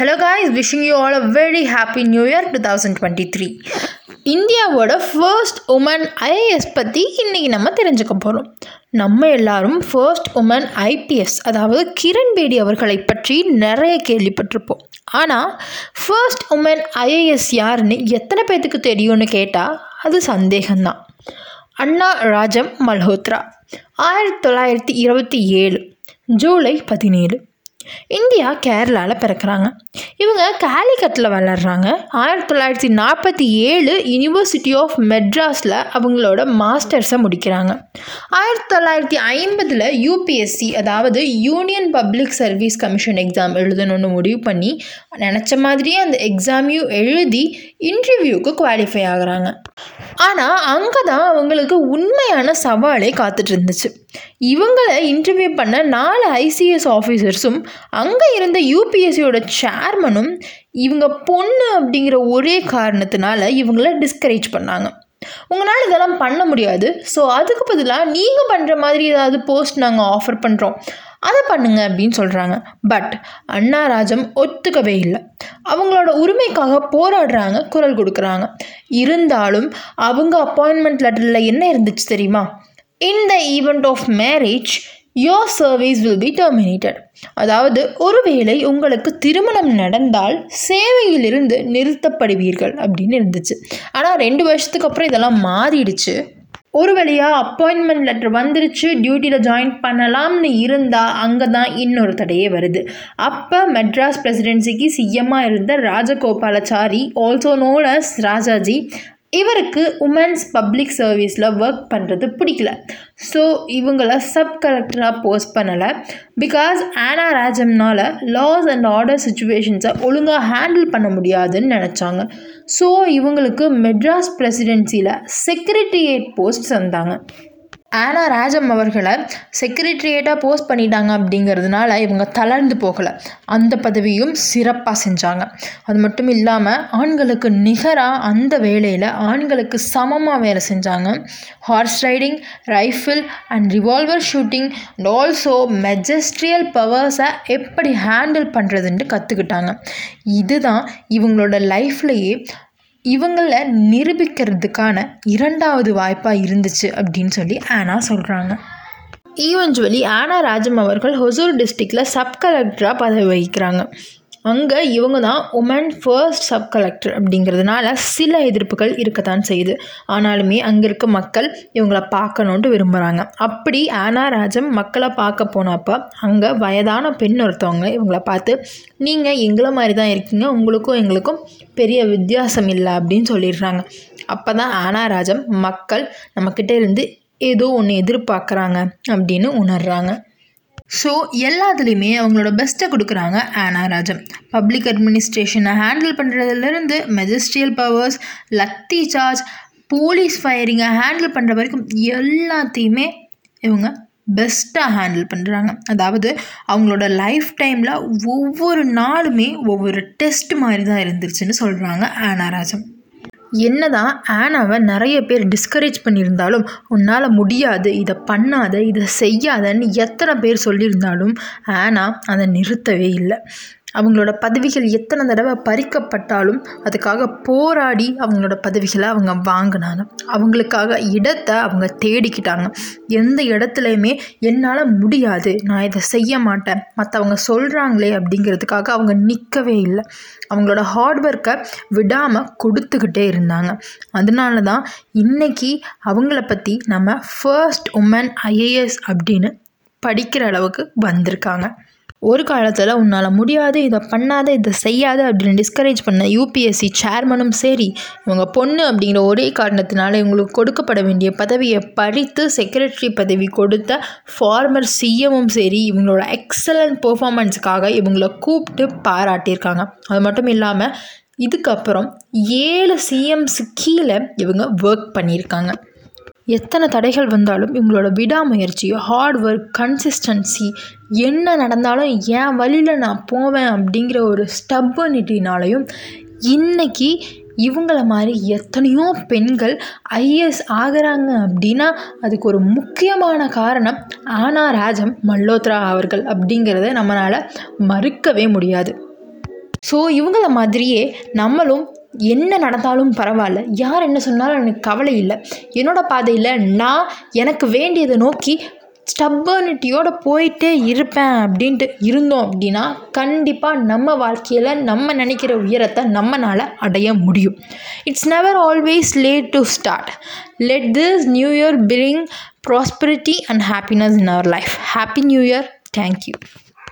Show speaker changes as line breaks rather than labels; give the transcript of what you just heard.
Hello guys wishing you all a very happy new year two thousand twenty three இந்தியாவோட first woman IAS பற்றி இன்றைக்கி நம்ம தெரிஞ்சுக்க போகிறோம் நம்ம எல்லாரும் ஃபர்ஸ்ட் உமன் ஐபிஎஸ் அதாவது கிரண் பேடி அவர்களை பற்றி நிறைய கேள்விப்பட்டிருப்போம். ஆனால் ஃபர்ஸ்ட் உமன் ஐஏஎஸ் யாருன்னு எத்தனை பேர்த்துக்கு தெரியும்னு கேட்டால் அது சந்தேகம்தான். அண்ணா ராஜம் மல்ஹோத்ரா ஆயிரத்தி தொள்ளாயிரத்தி இருபத்தி ஏழு ஜூலை பதினேழு. இந்தியா கேரளாவில் பிறக்கிறாங்க. இவங்க காலிக்கட்டில் வளர்கிறாங்க ஆயிரத்தி தொள்ளாயிரத்தி நாற்பத்தி ஏழு யூனிவர்சிட்டி ஆஃப் மெட்ராஸில் அவங்களோட மாஸ்டர்ஸை முடிக்கிறாங்க. ஆயிரத்தி தொள்ளாயிரத்தி ஐம்பதில் யூபிஎஸ்சி அதாவது union public service commission exam எழுதணும்னு முடிவு பண்ணி நினச்ச மாதிரியே அந்த எக்ஸாமையும் எழுதி இன்டர்வியூக்கு குவாலிஃபை ஆகுறாங்க. ஆனால் அங்கே தான் அவங்களுக்கு உண்மையான சவாலே காத்துட்டு இருந்துச்சு. இவங்களை இன்டர்வியூ பண்ண நாலு ஐசிஎஸ் ஆஃபீஸர்ஸும் அங்கே இருந்த யூபிஎஸ்சியோட சேர்மனும் இவங்க பொண்ணு அப்படிங்கிற ஒரே காரணத்தினால இவங்கள டிஸ்கரேஜ் பண்ணாங்க. உங்களால் இதெல்லாம் பண்ண முடியாது. ஸோ அதுக்கு பதிலாக நீங்கள் பண்ணுற மாதிரி ஏதாவது போஸ்ட் நாங்கள் ஆஃபர் பண்ணுறோம் அதை பண்ணுங்க அப்படின்னு சொல்கிறாங்க பட் அண்ணா ராஜம் ஒத்துக்கவே இல்லை. அவங்களோட உரிமைக்காக போராடுறாங்க குரல் கொடுக்குறாங்க. இருந்தாலும் அவங்க அப்பாயின்மெண்ட் லெட்டரில் என்ன இருந்துச்சு தெரியுமா? In the event of marriage your service will be terminated அதாவது ஒருவேளை உங்களுக்கு திருமணம் நடந்தால் சேவையிலிருந்து நிறுத்தப்படுவீர்கள் அப்படின்னு இருந்துச்சு. ஆனால் ரெண்டு வருஷத்துக்கு அப்புறம் இதெல்லாம் மாறிடுச்சு. ஒரு வழியாக அப்பாயின்மெண்ட் லெட்டர் வந்துருச்சு டியூட்டியில் ஜாயின் பண்ணலாம்னு இருந்தால் அங்கே தான் இன்னொரு தடையே வருது. அப்போ மெட்ராஸ் பிரசிடென்சிக்கு சிஎம்மாக இருந்த Rajagopalachari also known as Rajaji இவருக்கு உமன்ஸ் பப்ளிக் சர்வீஸில் ஒர்க் பண்ணுறது பிடிக்கல. ஸோ இவங்கள சப் கலெக்டராக போஸ்ட் பண்ணலை. பிகாஸ் ஆனா ராஜம்னால் லாஸ் அண்ட் ஆர்டர் சுச்சுவேஷன்ஸை ஒழுங்காக ஹேண்டில் பண்ண முடியாதுன்னு நினச்சாங்க. ஸோ இவங்களுக்கு மெட்ராஸ் பிரசிடென்சியில் செக்ரட்டரியேட் போஸ்ட் தந்தாங்க. ஆனா ராஜம் அவர்களை செக்ரட்டரியேட்டாக போஸ்ட் பண்ணிட்டாங்க அப்படிங்கிறதுனால இவங்க தளர்ந்து போகலை. அந்த பதவியும் சிறப்பாக செஞ்சாங்க. அது மட்டும் இல்லாமல் ஆண்களுக்கு நிகராக அந்த வேலையில் ஆண்களுக்கு சமமாக வேலை செஞ்சாங்க. Horse riding rifle and revolver shooting and also magisterial பவர்ஸை எப்படி ஹேண்டில் பண்ணுறதுன்ட்டு கற்றுக்கிட்டாங்க இதுதான் இவங்களோட லைஃப்லேயே இவங்களை நிரூபிக்கிறதுக்கான இரண்டாவது வாய்ப்பாக இருந்துச்சு அப்படின்னு சொல்லி ஆனா சொல்கிறாங்க ஈவென்ச்சுவலி ஆனா ராஜம் அவர்கள் ஹொசூர் டிஸ்ட்ரிக்டில் சப் கலெக்டராக பதவி வகிக்கிறாங்க. அங்கே இவங்க தான் உமன் ஃபர்ஸ்ட் சப் கலெக்டர் அப்படிங்கிறதுனால சில எதிர்ப்புகள் இருக்கத்தான் செய்யுது. ஆனாலுமே அங்கே இருக்க மக்கள் இவங்கள பார்க்கணுன்ட்டு விரும்புகிறாங்க அப்படி ஆனா ராஜம் மக்களை பார்க்க போனப்போ அங்கே வயதான பெண் ஒருத்தவங்க இவங்கள பார்த்து நீங்கள் எங்களை மாதிரி தான் இருக்கீங்க. உங்களுக்கும் எங்களுக்கும் பெரிய வித்தியாசம் இல்லை அப்படின்னு சொல்லிடுறாங்க. அப்போ தான் ஆனா ராஜம் மக்கள் நம்மக்கிட்ட இருந்து ஏதோ ஒன்று எதிர்பார்க்குறாங்க அப்படின்னு உணர்றாங்க. ஸோ எல்லாத்துலேயுமே அவங்களோட பெஸ்ட்டை கொடுக்குறாங்க ஆனா ராஜம். பப்ளிக் அட்மினிஸ்ட்ரேஷனை handle பண்ணுறதுலேருந்து magisterial powers lathi charge police ஃபயரிங்கை handle பண்ணுற வரைக்கும் எல்லாத்தையுமே இவங்க பெஸ்ட்டாக ஹேண்டில் பண்ணுறாங்க அதாவது அவங்களோட லைஃப் டைமில் ஒவ்வொரு நாளுமே ஒவ்வொரு டெஸ்ட் மாதிரி தான் இருந்துருச்சுன்னு சொல்கிறாங்க ஆனாராஜம் என்னதான் ஆனாவை நிறைய பேர் டிஸ்கரேஜ் பண்ணியிருந்தாலும் உன்னால் முடியாது இதை பண்ணாத இதை செய்யாதன்னு எத்தனை பேர் சொல்லியிருந்தாலும் ஆனா அதை நிறுத்தவே இல்லை. அவங்களோட பதவிகள் எத்தனை தடவை பறிக்கப்பட்டாலும் அதுக்காக போராடி அவங்களோட பதவிகளை அவங்க வாங்கினாங்க. அவங்களுக்காக இடத்தை அவங்க தேடிக்கிட்டாங்க. எந்த இடத்துலையுமே என்னால் முடியாது. நான் இதை செய்ய மாட்டேன். மற்றவங்க சொல்கிறாங்களே அப்படிங்கிறதுக்காக அவங்க நிற்கவே இல்லை. அவங்களோட ஹார்ட் ஒர்க்கை விடாமல் கொடுத்துக்கிட்டே இருந்தாங்க. அதனால தான் இன்றைக்கி அவங்கள பற்றி நம்ம ஃபர்ஸ்ட் உமன் ஐஏஎஸ் அப்படின்னு படிக்கிற அளவுக்கு வந்திருக்காங்க. ஒரு காலத்தில் உன்னால் முடியாது இதை பண்ணாத இதை செய்யாத அப்படின்னு டிஸ்கரேஜ் பண்ண யூபிஎஸ்சி சேர்மனும் சரி இவங்க பொண்ணு அப்படிங்கிற ஒரே காரணத்தினால இவங்களுக்கு கொடுக்கப்பட வேண்டிய பதவியை பறித்து செக்ரட்டரி பதவி கொடுத்த ஃபார்மர் சிஎம்மும் சரி இவங்களோட எக்ஸலண்ட் பெர்ஃபார்மன்ஸுக்காக இவங்கள கூப்பிட்டு பாராட்டியிருக்காங்க. அது மட்டும் இல்லாமல் இதுக்கப்புறம் ஏழு சிஎம்ஸு கீழே இவங்க ஒர்க் பண்ணியிருக்காங்க. எத்தனை தடைகள் வந்தாலும் இவங்களோட விடாமுயற்சி ஹார்ட் ஒர்க் கன்சிஸ்டன்சி என்ன நடந்தாலும் என் வழியில் நான் போவேன் அப்படிங்கிற ஒரு ஸ்டப்பனிட்டினாலையும் இன்றைக்கி இவங்கள மாதிரி எத்தனையோ பெண்கள் ஐஎஸ் ஆகிறாங்க அப்படின்னா அதுக்கு ஒரு முக்கியமான காரணம் ஆனா ராஜம் மல்லோத்ரா அவர்கள் அப்படிங்கிறத நம்மளால் மறுக்கவே முடியாது. ஸோ இவங்கள மாதிரியே நம்மளும் என்ன நடந்தாலும் பரவாயில்ல. யார் என்ன சொன்னாலும் எனக்கு கவலை இல்லை. என்னோட பாதையில் நான் எனக்கு வேண்டியதை நோக்கி ஸ்டப்பர்னிட்டியோடு போயிட்டே இருப்பேன் அப்படின்ட்டு இருந்தோம் அப்படின்னா கண்டிப்பாக நம்ம வாழ்க்கையில் நம்ம நினைக்கிற உயரத்தை நம்மளால் அடைய முடியும். It's never always late to start let this new year bring prosperity and happiness in our life happy new year thank you